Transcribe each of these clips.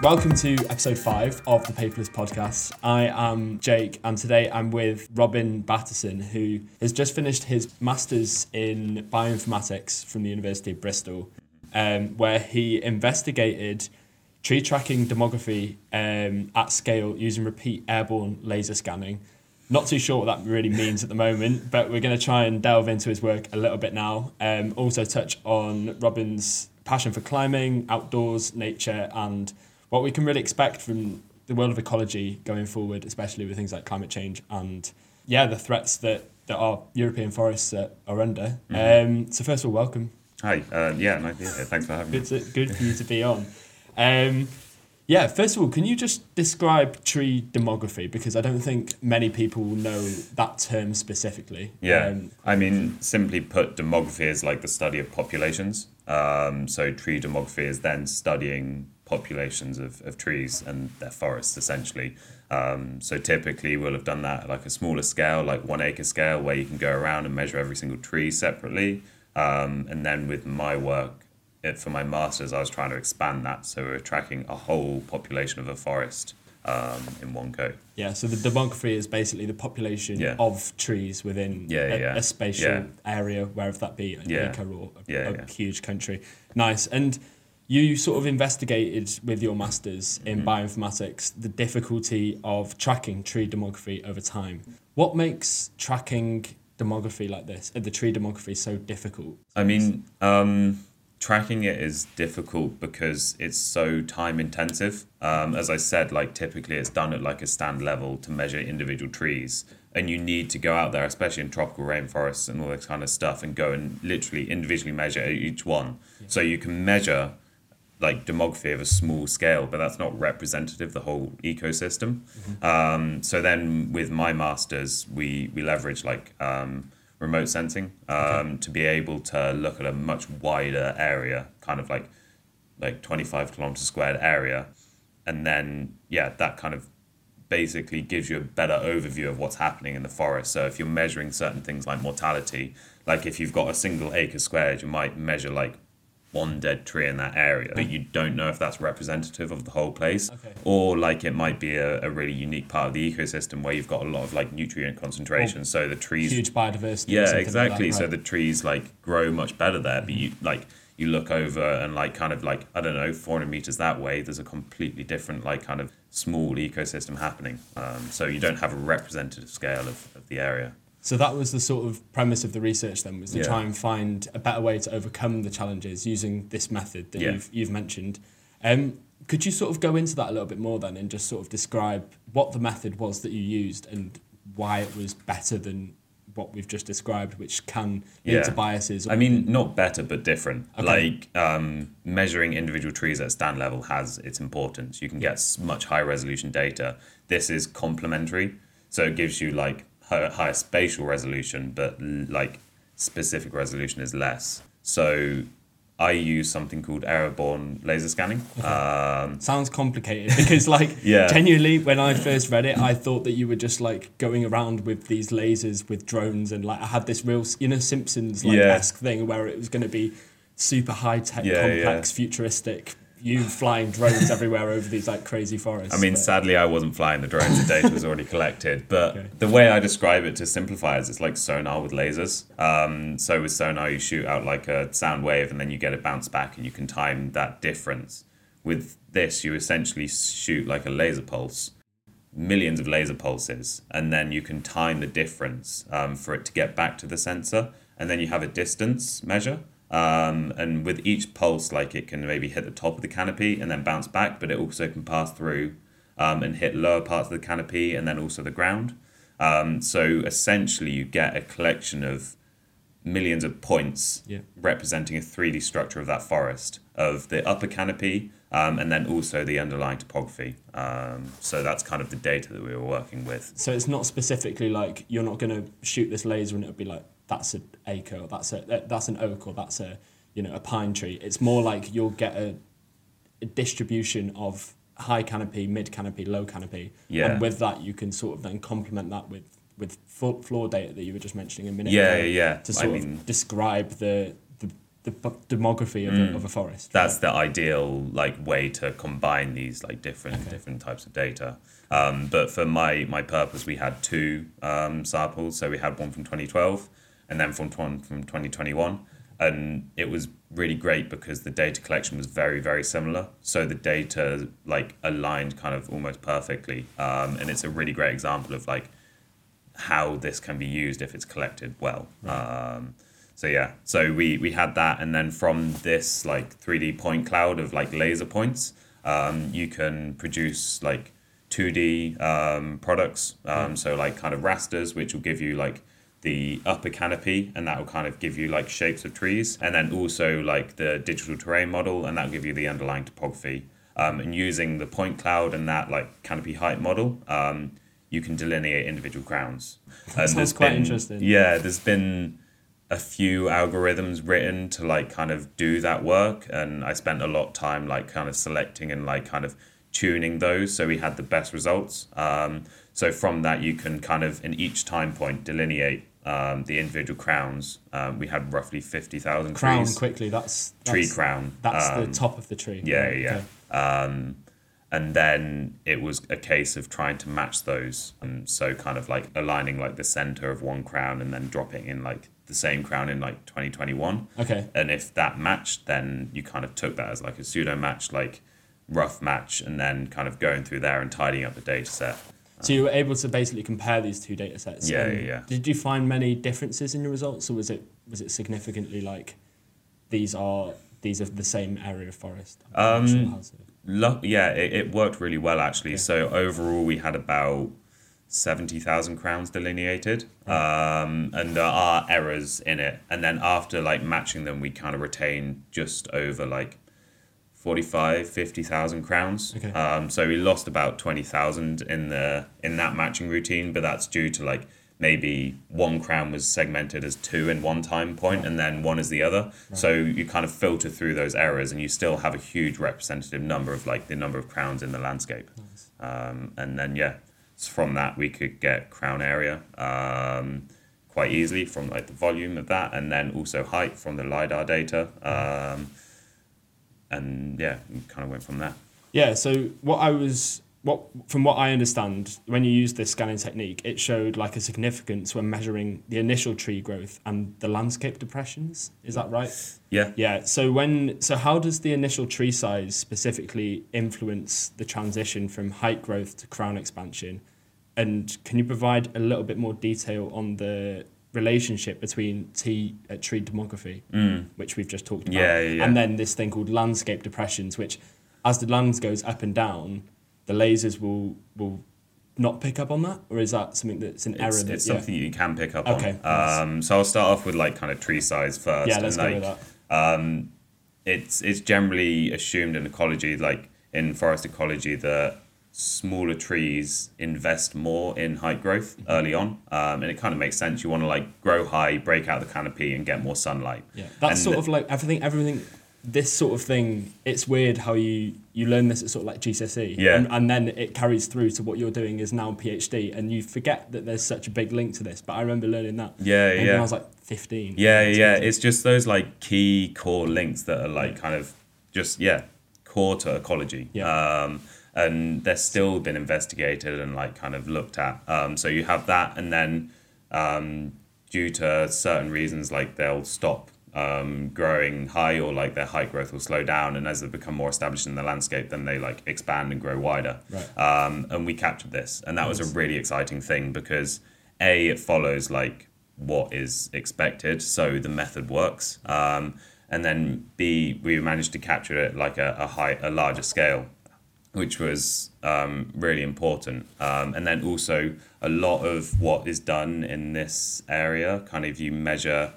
Welcome to episode five of the Paperless Podcast. I am Jake, and today I'm with Robin Battison, who has just finished his master's in bioinformatics from the University of Bristol, um, where he investigated tree tracking demography um, at scale using repeat airborne laser scanning. Not too sure what that really means at the moment, but we're going to try and delve into his work a little bit now. Um, also, touch on Robin's passion for climbing, outdoors, nature, and what we can really expect from the world of ecology going forward, especially with things like climate change and yeah, the threats that, that our European forests are, are under. Mm-hmm. Um, so first of all, welcome. Hi, uh, yeah, nice to be here. Thanks for having me. Good, to, good for you to be on. Um, yeah, first of all, can you just describe tree demography? Because I don't think many people know that term specifically. Yeah, Um, I mean, simply put, demography is like the study of populations. Um, so tree demography is then studying populations of, of trees and their forests, essentially. Um, so typically, we'll have done that at like a smaller scale, like one acre scale, where you can go around and measure every single tree separately. Um, and then with my work, it, for my masters, I was trying to expand that. So we we're tracking a whole population of a forest um, in one go. yeah, so the demography is basically the population Yeah. of trees within Yeah, a, yeah, a spatial area, wherever that be, an acre or a, a huge country. Nice. And you sort of investigated with your masters in Mm-hmm. bioinformatics the difficulty of tracking tree demography over time. What makes tracking demography like this, uh, the tree demography, so difficult? I mean, um, tracking it is difficult because it's so time intensive. Um, as I said, like typically it's done at like a stand level to measure individual trees, and you need to go out there, especially in tropical rainforests and all this kind of stuff, and go and literally individually measure each one. So you can measure like demography of a small scale, but that's not representative of the whole ecosystem. Um, so then with my masters, we we leverage like um, remote sensing um, to be able to look at a much wider area, kind of like like twenty five kilometers squared area, and then yeah, that kind of basically gives you a better overview of what's happening in the forest. So if you're measuring certain things like mortality, like if you've got a single acre squared, you might measure like one dead tree in that area, but you don't know if that's representative of the whole place. Okay. Or like it might be a, a really unique part of the ecosystem where you've got a lot of like nutrient concentration. so the trees Huge biodiversity. yeah, like exactly. that, So the trees like grow much better there, but you like you look over and like kind of like I don't know, 400 meters that way, there's a completely different like kind of small ecosystem happening. Um, so you don't have a representative scale of, of the area. So that was the sort of premise of the research then was to Yeah. try and find a better way to overcome the challenges using this method that Yeah. you've you've mentioned. Um, could you sort of go into that a little bit more then and just sort of describe what the method was that you used and why it was better than what we've just described, which can lead Yeah. to biases? I mean, not better, but different. Okay. Like um, measuring individual trees at stand level has its importance. You can get much higher resolution data. This is complementary, so it gives you like higher, higher spatial resolution, but like specific resolution is less. So I use something called airborne laser scanning. Um, Sounds complicated because, like, Yeah. genuinely, when I first read it, I thought that you were just like going around with these lasers with drones, and like I had this real, you know, Simpsons like Yeah. esque thing where it was going to be super high tech, Yeah, complex, futuristic. You flying drones everywhere over these like crazy forests. I mean, but- sadly, I wasn't flying the drones. The data was already collected. But Okay. the way I describe it to simplify is it's like sonar with lasers. Um, so with sonar, you shoot out like a sound wave and then you get it bounce back and you can time that difference. With this, you essentially shoot like a laser pulse, millions of laser pulses, and then you can time the difference um, for it to get back to the sensor. And then you have a distance measure. Um, and with each pulse, like it can maybe hit the top of the canopy and then bounce back, but it also can pass through um, and hit lower parts of the canopy and then also the ground. Um, so essentially, you get a collection of millions of points Yeah. representing a 3D structure of that forest, of the upper canopy, um, and then also the underlying topography. Um, so that's kind of the data that we were working with. So it's not specifically like you're not going to shoot this laser and it'll be like that's an acre or that's a that's an oak or that's a you know a pine tree. It's more like you'll get a, a distribution of high canopy, mid canopy, low canopy, Yeah. and with that you can sort of then complement that with with flo- floor data that you were just mentioning a minute Yeah, ago yeah, yeah. to I sort mean- of describe the, the the demography of, Mm. a, of a forest. that's the ideal like way to combine these like different Okay. different types of data. Um, but for my my purpose, we had two um, samples. So we had one from 2012 and then from from 2021, and it was really great because the data collection was very very similar. So the data like aligned kind of almost perfectly, um, and it's a really great example of like how this can be used if it's collected well. Um, so yeah, so we we had that, and then from this like three D point cloud of like laser points, um, you can produce like two D um, products. Um, so like kind of rasters, which will give you like the upper canopy, and that will kind of give you like shapes of trees, and then also like the digital terrain model, and that will give you the underlying topography. Um, and using the point cloud and that like canopy height model, um, you can delineate individual crowns. And sounds quite been- interesting. Yeah, there's been a few algorithms written to like kind of do that work, and I spent a lot of time like kind of selecting and like kind of tuning those so we had the best results. Um, so from that, you can kind of in each time point delineate um, the individual crowns. Um, we had roughly fifty thousand crown trees. quickly. That's, that's Tree crown. That's um, the top of the tree. yeah, yeah. okay. Um, and then it was a case of trying to match those. And so kind of like aligning like the center of one crown and then dropping in like the same crown in like 2021. Okay. And if that matched, then you kind of took that as like a pseudo match, like rough match, and then kind of going through there and tidying up the data set. So you were able to basically compare these two data sets. Yeah, yeah, yeah. Did you find many differences in your results, or was it was it significantly like these are these are the same area of forest? Um, how yeah, it, it worked really well actually. So overall, we had about seventy thousand crowns delineated, um, and there are errors in it. And then after like matching them, we kind of retained just over like 45, 50,000 crowns. Okay. Um, so we lost about twenty thousand in the in that matching routine, but that's due to like maybe one crown was segmented as two in one time point and then one as the other. So you kind of filter through those errors and you still have a huge representative number of like the number of crowns in the landscape. Um, and then yeah, from that we could get crown area um, quite easily from like the volume of that and then also height from the LiDAR data. Um, and yeah, kind of went from there. Yeah. So what I was what from what I understand, when you use this scanning technique, it showed like a significance when measuring the initial tree growth and the landscape depressions. Is that right? Yeah. Yeah. So when so how does the initial tree size specifically influence the transition from height growth to crown expansion? And can you provide a little bit more detail on the relationship between T, uh, tree demography, which we've just talked about, Mm. Yeah, yeah, and then this thing called landscape depressions, which as the land goes up and down, the lasers will will not pick up on that, or is that something that's an error? It's, that, it's yeah. something you can pick up Okay, on. nice. Um, so I'll start off with like kind of tree size first. Yeah, let's and, go like, with that. it's it's generally assumed in ecology, like in forest ecology, that smaller trees invest more in height growth Mm-hmm. early on, um, and it kind of makes sense. You want to like grow high, break out the canopy, and get more sunlight. Yeah, that's And sort of like everything. Everything. This sort of thing. It's weird how you you learn this at sort of like GCSE. Yeah. And, and then it carries through to what you're doing is now PhD, and you forget that there's such a big link to this. But I remember learning that. Yeah, yeah. When I was like 15. Yeah, yeah. It's just those like key core links that are like kind of just yeah core to ecology. Yeah. Um, and they're still been investigated and like kind of looked at. Um, so you have that, and then um, due to certain reasons, like they'll stop um, growing high or like their height growth will slow down, and as they become more established in the landscape, then they like expand and grow wider. Right. Um, and we captured this, and that was a really exciting thing because a it follows like what is expected, so the method works. Um, and then B, we managed to capture it like a, a high, a larger scale, which was um, really important. Um, and then also a lot of what is done in this area, kind of you measure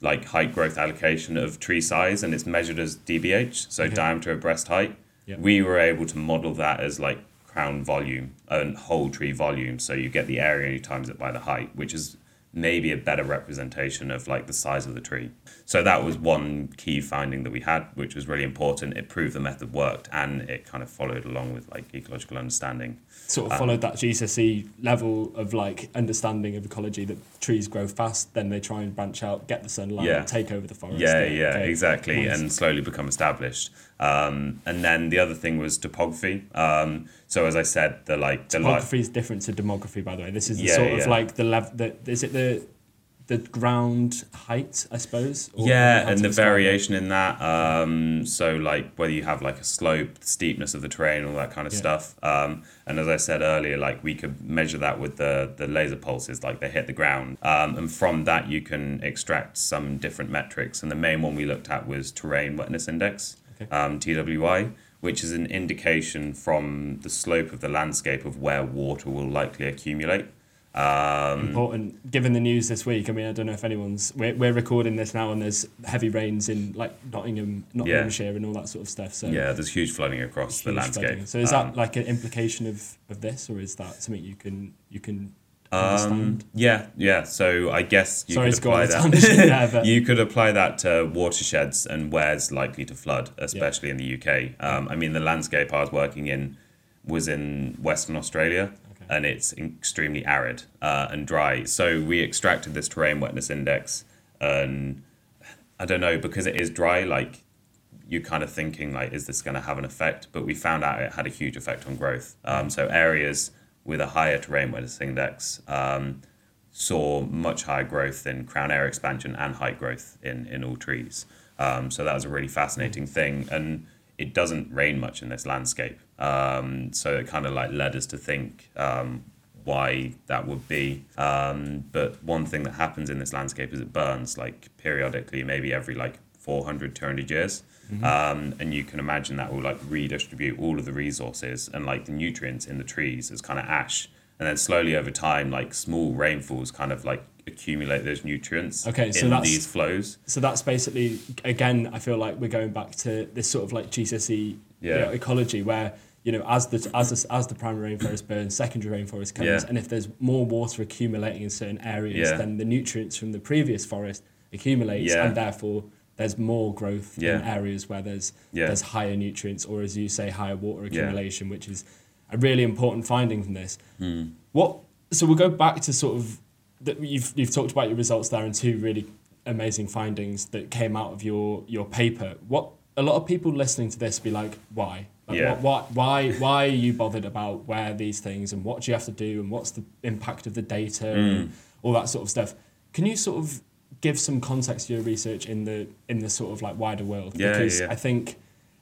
like height growth allocation of tree size, and it's measured as DBH, so Okay. diameter of breast height. Yeah. We were able to model that as like crown volume and whole tree volume. So you get the area and you times it by the height, which is maybe a better representation of like the size of the tree. So that was one key finding that we had, which was really important. It proved the method worked and it kind of followed along with like ecological understanding. Sort of um, followed that GCSE level of like understanding of ecology that trees grow fast, then they try and branch out, get the sunlight, Yeah. take over the forest. Yeah, yeah, Okay, exactly, nice. and slowly become established. Um, and then the other thing was topography. Um, so as I said, the like the li- Topography is different to demography, by the way. This is the Yeah, sort of yeah. like the level. The, is it the the ground height? I suppose. Yeah, and the variation in that. Um, so like whether you have like a slope, the steepness of the terrain, all that kind of Yeah. stuff. Um, and as I said earlier, like we could measure that with the the laser pulses, like they hit the ground, um, and from that you can extract some different metrics. And the main one we looked at was terrain wetness index, Okay. um, TWI. Which is an indication from the slope of the landscape of where water will likely accumulate. Um, important given the news this week. I mean, I don't know if anyone's. We're, we're recording this now, and there's heavy rains in like Nottingham, Nottinghamshire, and all that sort of stuff. So yeah, there's huge flooding across the landscape. flooding. So is Um, that like an implication of, of this, or is that something you can you can Um, yeah, yeah. So I guess you Sorry could apply that. but- you could apply that to watersheds and where's likely to flood, especially in the UK. Um, I mean, the landscape I was working in was in Western Australia, Okay. and it's extremely arid uh, and dry. So we extracted this terrain wetness index, and I don't know because it is dry. Like you're kind of thinking like, is this going to have an effect? But we found out it had a huge effect on growth. Um, so areas with a higher terrain wetness index um, saw much higher growth in crown area expansion and height growth in in all trees. Um, so that was a really fascinating thing, and it doesn't rain much in this landscape. Um, so it kind of like led us to think um, why that would be. Um, but one thing that happens in this landscape is it burns like periodically, maybe every like 400, 200 years. Um, and you can imagine that will like redistribute all of the resources and like the nutrients in the trees as kind of ash. And then slowly over time, like small rainfalls kind of like accumulate those nutrients Okay, so in that's- these flows. So that's basically again. I feel like we're going back to this sort of like GCSE you know, ecology where you know as the as the, as the primary rainforest burns, secondary rainforest comes, Yeah. and if there's more water accumulating in certain areas, Yeah. then the nutrients from the previous forest accumulates, Yeah. and therefore there's more growth in areas where there's Yeah. there's higher nutrients, or as you say, higher water Yeah. accumulation, which is a really important finding from this. Hmm. What? So we'll go back to sort of that you've you've talked about your results there and two really amazing findings that came out of your your paper. What a lot of people listening to this be like, why? Like, Yeah. what, what, why why are you bothered about where these things and what do you have to do and what's the impact of the data Mm. and all that sort of stuff? Can you sort of give some context to your research in the in the sort of like wider world? Yeah, because yeah. I think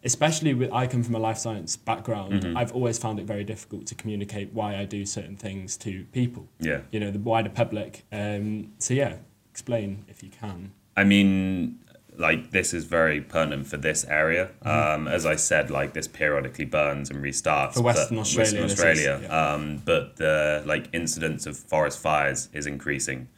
especially with I come from a life science background, Mm-hmm. I've always found it very difficult to communicate why I do certain things to people. Yeah. You know, the wider public. Um, so yeah, explain if you can. I mean, like this is very pertinent for this area. Um, as I said, like this periodically burns and restarts. For Western Australia, Western this is- Australia. yeah. Um, but the like incidence of forest fires is increasing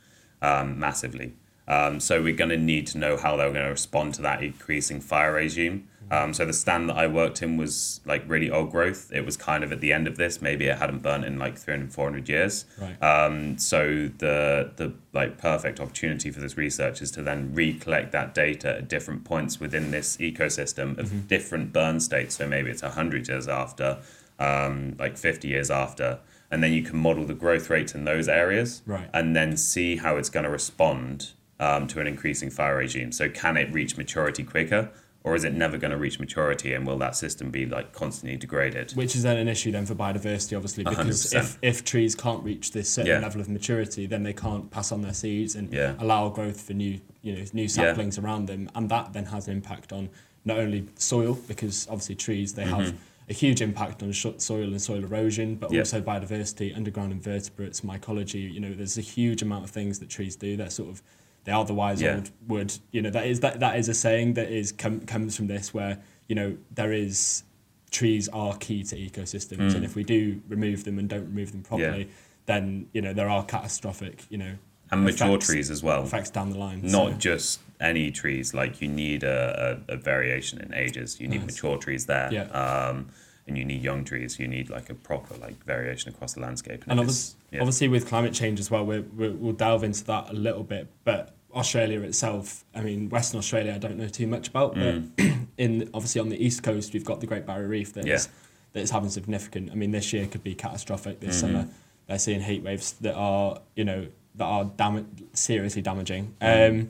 um, massively. Um, so we're going to need to know how they're going to respond to that increasing fire regime. Um, so the stand that I worked in was like really old growth. It was kind of at the end of this. Maybe it hadn't burnt in like 300, 400 years. Right. Um, so the the like perfect opportunity for this research is to then recollect that data at different points within this ecosystem of Mm-hmm. different burn states. So maybe it's hundred years after, um, like fifty years after, and then you can model the growth rates in those areas, Right. and then see how it's going to respond um, to an increasing fire regime. So can it reach maturity quicker? Or is it never going to reach maturity, and will that system be like constantly degraded? Which is then an issue then for biodiversity, obviously, because 100%. if, if trees can't reach this certain Yeah. level of maturity, then they can't pass on their seeds and Yeah. allow growth for new, you know, new saplings around them, and that then has an impact on not only soil, because obviously trees they have a huge impact on soil and soil erosion, but Mm-hmm. Yeah. also biodiversity, underground invertebrates, mycology. You know, there's a huge amount of things that trees do. They're sort of they are the wise Yeah. old wood. You know, that is that that is a saying that is com- comes from this where you know there is trees are key to ecosystems, and if we do remove them and don't remove them properly, then you know there are catastrophic you know And mature effects- trees as well. effects down the line. not So- just any trees like you need a, a, a variation in ages you need Nice. mature trees there Yeah. um, and you need young trees. You need like a proper like variation across the landscape. And if obviously, yeah. obviously with climate change as well, we're, we're, we'll delve into that a little bit. But Australia itself, I mean, Western Australia, I don't know too much about, but Mm. in obviously on the east coast, we've got the Great Barrier Reef that is Yeah. that is having significant. I mean, this year could be catastrophic. This Mm-hmm. summer, they're seeing heat waves that are you know that are dam- seriously damaging. Mm. Um,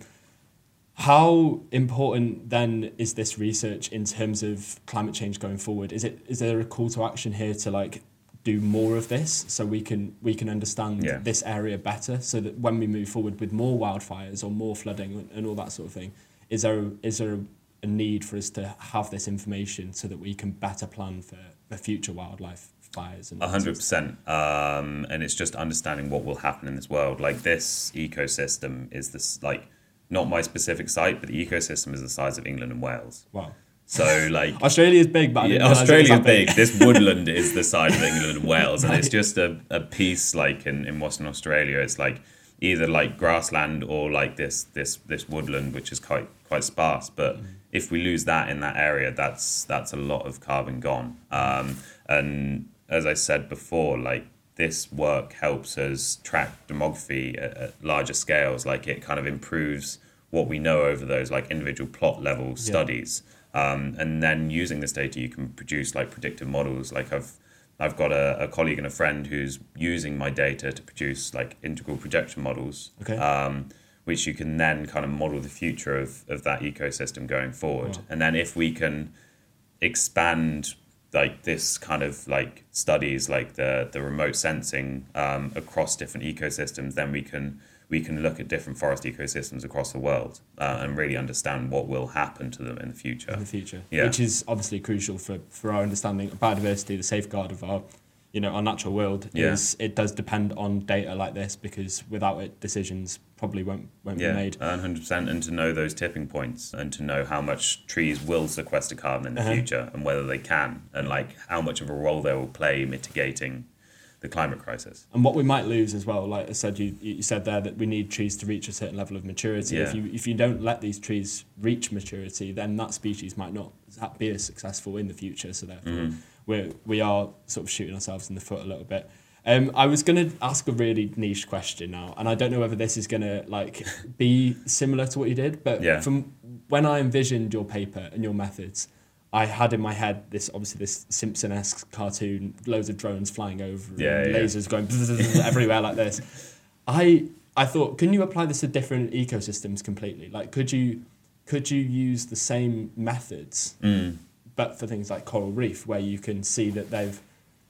how important then is this research in terms of climate change going forward? Is it is there a call to action here to like do more of this so we can we can understand Yeah. this area better so that when we move forward with more wildfires or more flooding and, all that sort of thing, is there a, is there a, need for us to have this information so that we can better plan for, for future wildlife fires and A hundred percent. Um, and it's just understanding what will happen in this world. Like this ecosystem is this like not my specific site, but the ecosystem is the size of England and Wales. Wow. So like Australia is big, but yeah, realise it was Australia that big. This woodland is the size of England and Wales, and it's just a, a piece like in, in Western Australia. It's like either like grassland or like this this this woodland, which is quite quite sparse. But if we lose that in that area, that's that's a lot of carbon gone. Um, and as I said before, like this work helps us track demography at, at larger scales. Like it kind of improves what we know over those like individual plot level studies. Um, and then using this data, you can produce like predictive models. Like I've I've got a, a colleague and a friend who's using my data to produce like integral projection models, Okay. um, which you can then kind of model the future of, of that ecosystem going forward. Wow. And then if we can expand like this kind of like studies like the the remote sensing um, across different ecosystems, then we can we can look at different forest ecosystems across the world uh, and really understand what will happen to them in the future. in the future, Yeah. which is obviously crucial for, for our understanding of biodiversity, the safeguard of our, you know, our natural world. Yeah. Is it does depend on data like this because without it, decisions probably won't won't be Yeah, made. one hundred percent, and to know those tipping points, and to know how much trees will sequester carbon in the Uh-huh. future, and whether they can, and like how much of a role they will play mitigating the climate crisis. And what we might lose as well, like I said, you, you said there that we need trees to reach a certain level of maturity. Yeah. If you if you don't let these trees reach maturity, then that species might not be as successful in the future. So therefore, Mm-hmm. We're we are sort of shooting ourselves in the foot a little bit. Um, I was going to ask a really niche question now, and I don't know whether this is going to like be similar to what you did, but Yeah. from when I envisioned your paper and your methods, I had in my head this obviously this Simpson-esque cartoon, loads of drones flying over, Yeah, and yeah. lasers going everywhere like this. I I thought, can you apply this to different ecosystems completely? Like, could you could you use the same methods, Mm. But for things like coral reef, where you can see that they've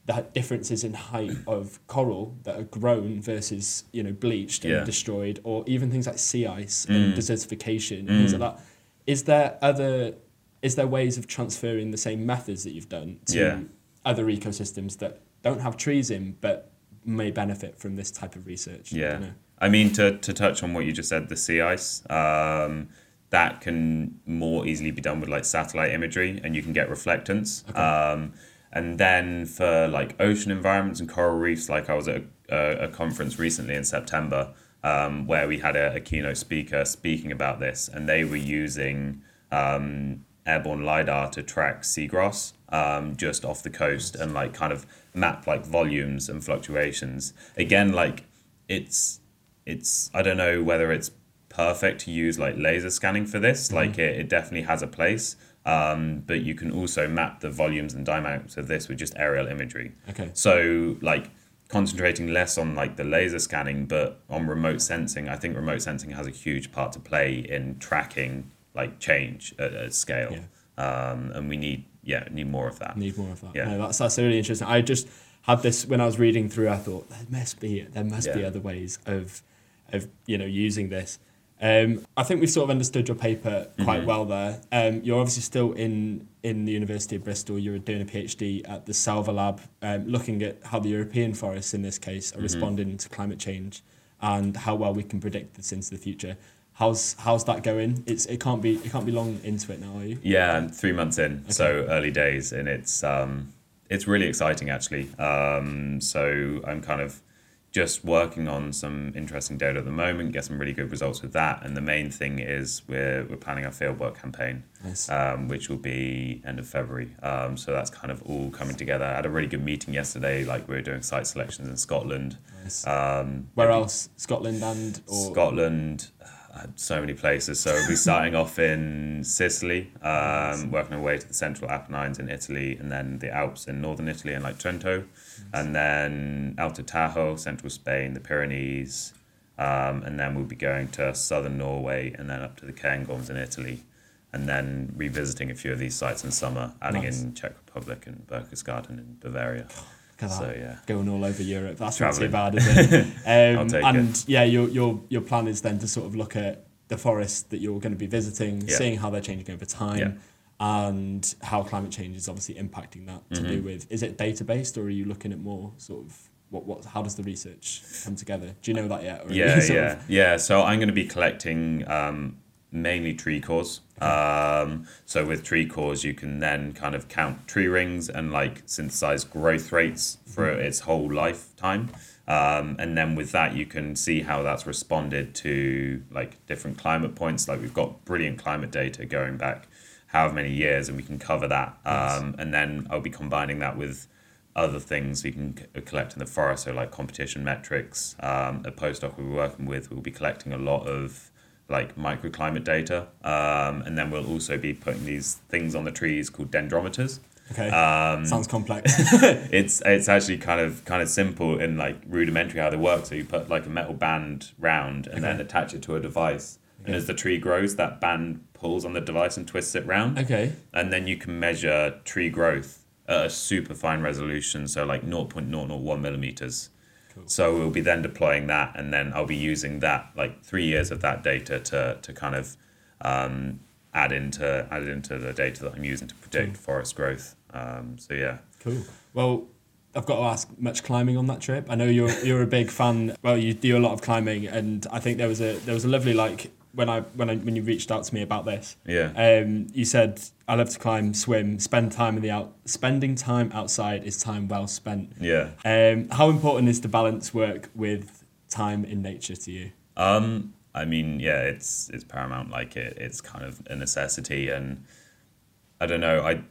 the differences in height of coral that are grown versus you know bleached and Yeah. destroyed, or even things like sea ice and Mm. desertification and things like that. Is there other is there ways of transferring the same methods that you've done to Yeah. other ecosystems that don't have trees in but may benefit from this type of research? I Yeah. know. I mean, to, to touch on what you just said, the sea ice, um, that can more easily be done with like satellite imagery and you can get reflectance. Okay. Um, and then for like ocean environments and coral reefs, like I was at a, a, conference recently in September um, where we had a, a keynote speaker speaking about this and they were using um, airborne LiDAR to track seagrass um, just off the coast and like kind of map like volumes and fluctuations. Again, like it's it's I don't know whether it's perfect to use like laser scanning for this. Like it, it definitely has a place. Um, but you can also map the volumes and dynamics of this with just aerial imagery. Okay. So like concentrating less on like the laser scanning, but on remote sensing, I think remote sensing has a huge part to play in tracking like change at, at scale. Um, and we need yeah need more of that. Need more of that. Yeah. No, that's that's really interesting. I just had this when I was reading through. I thought there must be there must be other ways of of you know using this. Um, I think we've sort of understood your paper quite Mm-hmm. well there. Um, you're obviously still in in the University of Bristol. You're doing a PhD at the Salva Lab, um, looking at how the European forests in this case Mm-hmm. are responding to climate change and how well we can predict this into the future. How's how's that going? It's it can't be it can't be long into it now, are you? Yeah, I'm three months in, so early days, and it's um, it's really exciting actually. Um, so I'm kind of just working on some interesting data at the moment, get some really good results with that. And the main thing is we're, we're planning our fieldwork campaign, Nice. um, which will be end of February. Um, so that's kind of all coming together. I had a really good meeting yesterday. Like we were doing site selections in Scotland. Nice. Um, Where else? Scotland and or Scotland, so many places. So we'll be starting off in Sicily, um, working our way to the central Apennines in Italy, and then the Alps in northern Italy and like Trento, and then Alto Adige, central Spain, the Pyrenees, um, and then we'll be going to southern Norway and then up to the Cairngorms in Italy. And then revisiting a few of these sites in summer, adding Nice. in Czech Republic and Berchtesgaden in Bavaria. That. So yeah, going all over Europe. That's not too bad, is it? Um, I'll take and yeah, your your your plan is then to sort of look at the forest that you're going to be visiting, Yeah. seeing how they're changing over time, Yeah. and how climate change is obviously impacting that. To Mm-hmm. do with is it data based or are you looking at more sort of what what how does the research come together? Do you know that yet? Yeah, yeah, of- yeah. So I'm going to be collecting um, mainly tree cores. Um, so with tree cores, you can then kind of count tree rings and like synthesize growth rates for its whole lifetime. Um, and then with that, you can see how that's responded to like different climate points. Like we've got brilliant climate data going back however many years, and we can cover that. Um, and then I'll be combining that with other things we can c- collect in the forest, so like competition metrics. Um, a postdoc we're working with will be collecting a lot of like microclimate data, um, and then we'll also be putting these things on the trees called dendrometers. okay. Um, Sounds complex. it's it's actually kind of kind of simple and like rudimentary how they work. So you put like a metal band round and then attach it to a device, and as the tree grows, that band pulls on the device and twists it round okay. and then you can measure tree growth at a super fine resolution, so like 0.001 millimeters. Cool. So we'll be then deploying that, and then I'll be using that like three years of that data to to kind of um, add into add into the data that I'm using to predict forest growth. Um, so yeah, Cool. Well, I've got to ask, much climbing on that trip? I know you're you're a big fan. Well, you do a lot of climbing, and I think there was a there was a lovely like when I when I when you reached out to me about this. yeah, Um, you said I love to climb, swim, spend time in the out. Spending time outside is time well spent. yeah. Um, how important is to balance work with time in nature to you? Um, I mean, yeah, it's it's paramount. Like it, it's kind of a necessity, and I don't know. I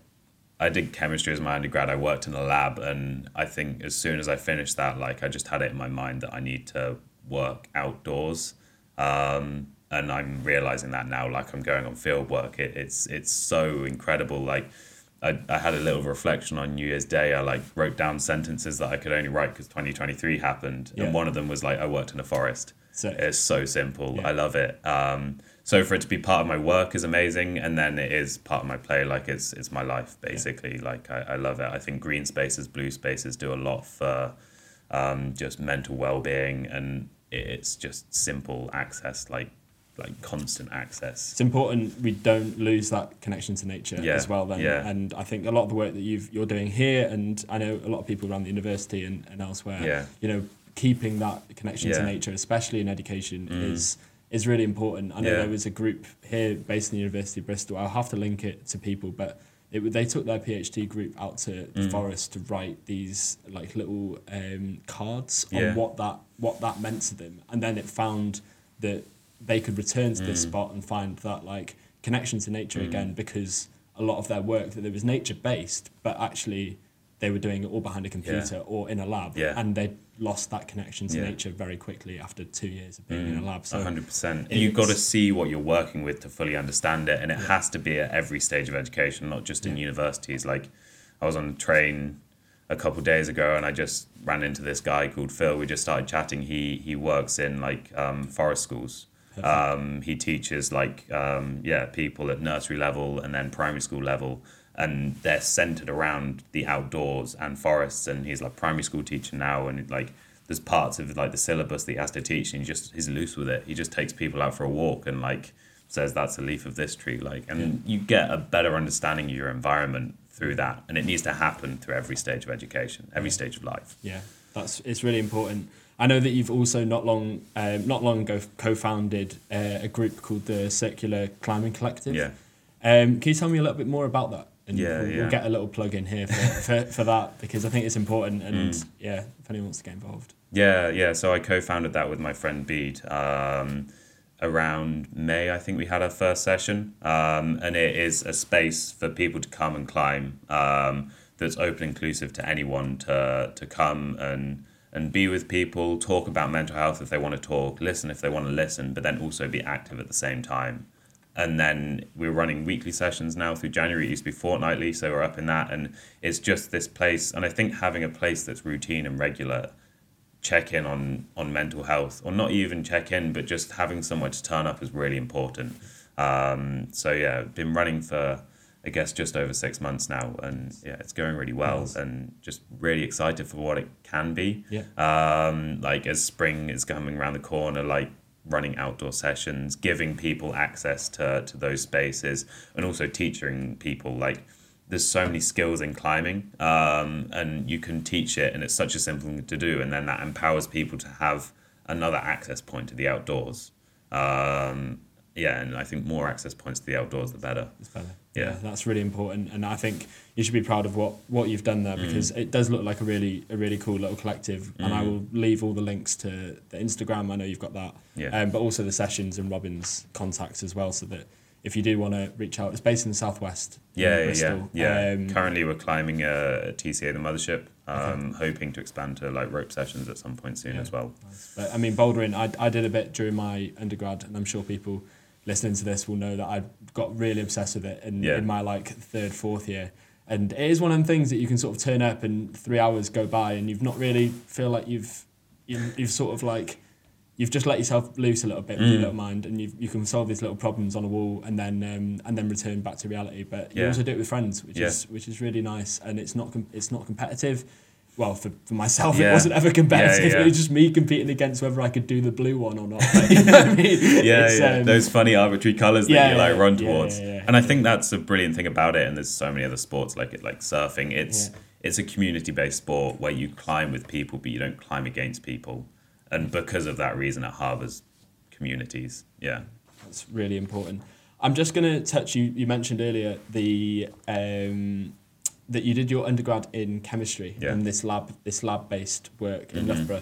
I did chemistry as my undergrad. I worked in a lab, and I think as soon as I finished that, like I just had it in my mind that I need to work outdoors. Um, and I'm realizing that now. Like I'm going on field work. It, it's it's so incredible. Like. I, I had a little reflection on New Year's Day. I like wrote down sentences that I could only write because 2023 happened, Yeah. and one of them was like I worked in a forest. So It's so simple. Yeah. I love it. Um, so for it to be part of my work is amazing, and then it is part of my play. Like it's it's my life basically. Like I, I love it. I think green spaces, blue spaces do a lot for um, just mental well being, and it's just simple access, like like constant access. it's important we don't lose that connection to nature Yeah, as well then yeah. and i think a lot of the work that you've you're doing here and i know a lot of people around the university and, and elsewhere Yeah. you know keeping that connection to nature especially in education Mm. is is really important i know there was a group here based in the university of bristol i'll have to link it to people but it, they took their PhD group out to the Mm. forest to write these like little um, cards on what that what that meant to them, and then it found that they could return to this Mm. spot and find that like connection to nature again because a lot of their work that it was nature based, but actually they were doing it all behind a computer or in a lab, Yeah. and they lost that connection to Yeah. nature very quickly after two years of being in a lab. So Mm. hundred percent. You've got to see what you're working with to fully understand it, and it has to be at every stage of education, not just in Yeah. universities. Like, I was on a train a couple of days ago, and I just ran into this guy called Phil. We just started chatting. He he works in like um, forest schools. Um, he teaches like um, yeah people at nursery level and then primary school level, and they're centered around the outdoors and forests. And he's like primary school teacher now, and like there's parts of like the syllabus that he has to teach, and he just he's loose with it. He just takes people out for a walk and like says that's a leaf of this tree, like, and you get a better understanding of your environment through that, and it needs to happen through every stage of education, every stage of life. Yeah, that's it's really important. I know that you've also not long um, not long ago co-founded uh, a group called the Circular Climbing Collective. Yeah. Um, can you tell me a little bit more about that? and Yeah, we'll, yeah. we'll get a little plug in here for, for, for that because I think it's important. And Mm. yeah, if anyone wants to get involved, Yeah, yeah. So I co-founded that with my friend Bede. Um, around May, I think we had our first session, um, and it is a space for people to come and climb. Um, that's open, inclusive to anyone to to come and and be with people, talk about mental health if they want to talk, listen if they want to listen, but then also be active at the same time. And then we're running weekly sessions now through January. It used to be fortnightly, so we're up in that. And it's just this place. And I think having a place that's routine and regular check in on on mental health or not even check in but just having somewhere to turn up is really important um, so yeah been running for i guess just over six months now and yeah it's going really well Nice. and just really excited for what it can be Yeah. um, like as spring is coming around the corner like running outdoor sessions giving people access to, to those spaces and also teaching people like there's so many skills in climbing um, and you can teach it and it's such a simple thing to do and then that empowers people to have another access point to the outdoors um, yeah and i think more access points to the outdoors the better it's better. Yeah. that's really important, and I think you should be proud of what what you've done Mm. there because it does look like a really a really cool little collective. And I Mm. will leave all the links to the Instagram. I know you've got that, Yeah. um, but also the sessions and Robin's contacts as well, so that if you do want to reach out, it's based in the southwest. in yeah yeah Bristol. yeah Um, currently we're climbing a TCA the mothership um, hoping to expand to like rope sessions at some point soon Yeah. as well But I mean, bouldering, I, I did a bit during my undergrad, and I'm sure people listening to this will know that I got really obsessed with it in, Yeah. in my like third, fourth year. And it is one of the things that you can sort of turn up and three hours go by, and you've not really feel like you've you've, you've sort of like you've just let yourself loose a little bit with your Mm. little mind, and you you can solve these little problems on a wall, and then um, and then return back to reality. But you Yeah. also do it with friends, which Yeah. is which is really nice, and it's not com- it's not competitive. Well, for, for myself, it wasn't ever competitive. Yeah, yeah. It was just me competing against whether I could do the blue one or not. Like, you know what I mean? yeah, It's, yeah. um, those funny arbitrary colors that yeah, you like yeah, run yeah, towards. yeah, yeah. And I think that's a brilliant thing about it. And there's so many other sports like it, like surfing. It's Yeah. it's a community based sport where you climb with people, but you don't climb against people. And because of that reason, it harbors communities. Yeah, That's really important. I'm just going to touch you. You mentioned earlier the um, that you did your undergrad in chemistry Yeah. and this lab this lab based work in Mhm. Loughborough.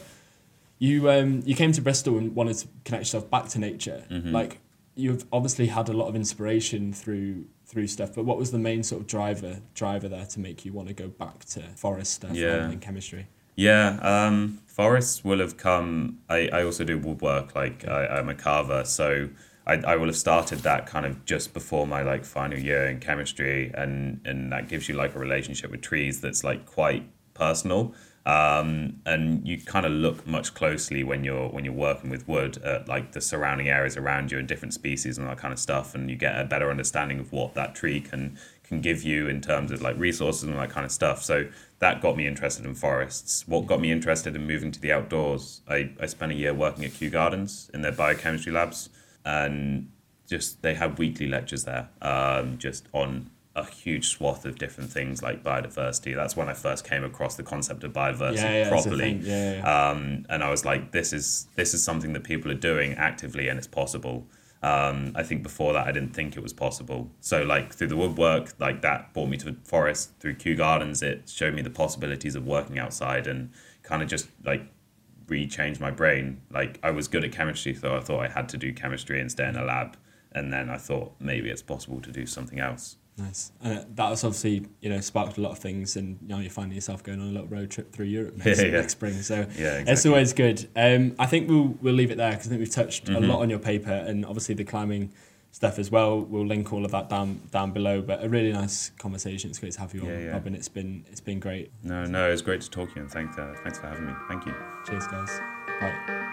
You um, you came to Bristol and wanted to connect yourself back to nature. Mhm. Like you've obviously had a lot of inspiration through through stuff, but what was the main sort of driver driver there to make you want to go back to forest stuff Yeah. rather than chemistry? Yeah, um, forests will have come. I, I also do woodwork, like I, I'm a carver, so I, I will have started that kind of just before my like final year in chemistry, and and that gives you like a relationship with trees that's like quite personal. Um, and you kind of look much closely when you're when you're working with wood at like the surrounding areas around you and different species and that kind of stuff, and you get a better understanding of what that tree can can give you in terms of like resources and that kind of stuff. So that got me interested in forests. What got me interested in moving to the outdoors, I, I spent a year working at Kew Gardens in their biochemistry labs, and just they have weekly lectures there, um, just on a huge swath of different things like biodiversity. That's when I first came across the concept of biodiversity Yeah, yeah, properly. Yeah, yeah. Um, and I was like, this is this is something that people are doing actively, and it's possible. Um, I think before that, I didn't think it was possible. So like through the woodwork, like that brought me to forest. Through Kew Gardens, it showed me the possibilities of working outside and kind of just like re-changed my brain. Like I was good at chemistry, so I thought I had to do chemistry and stay in a lab. And then I thought maybe it's possible to do something else. Nice. And uh, that was obviously, you know, sparked a lot of things and you now you're finding yourself going on a little road trip through Europe next, Yeah, yeah. next spring. So Yeah, it's always good. Um, I think we'll we'll leave it there because I think we've touched Mhm. a lot on your paper and obviously the climbing stuff as well. We'll link all of that down down below. But a really nice conversation. It's great to have you Yeah, on, yeah. Robin. It's been it's been great. No, no, it's great to talk to you, and thank, uh, thanks for having me. Thank you. Cheers, guys. Bye.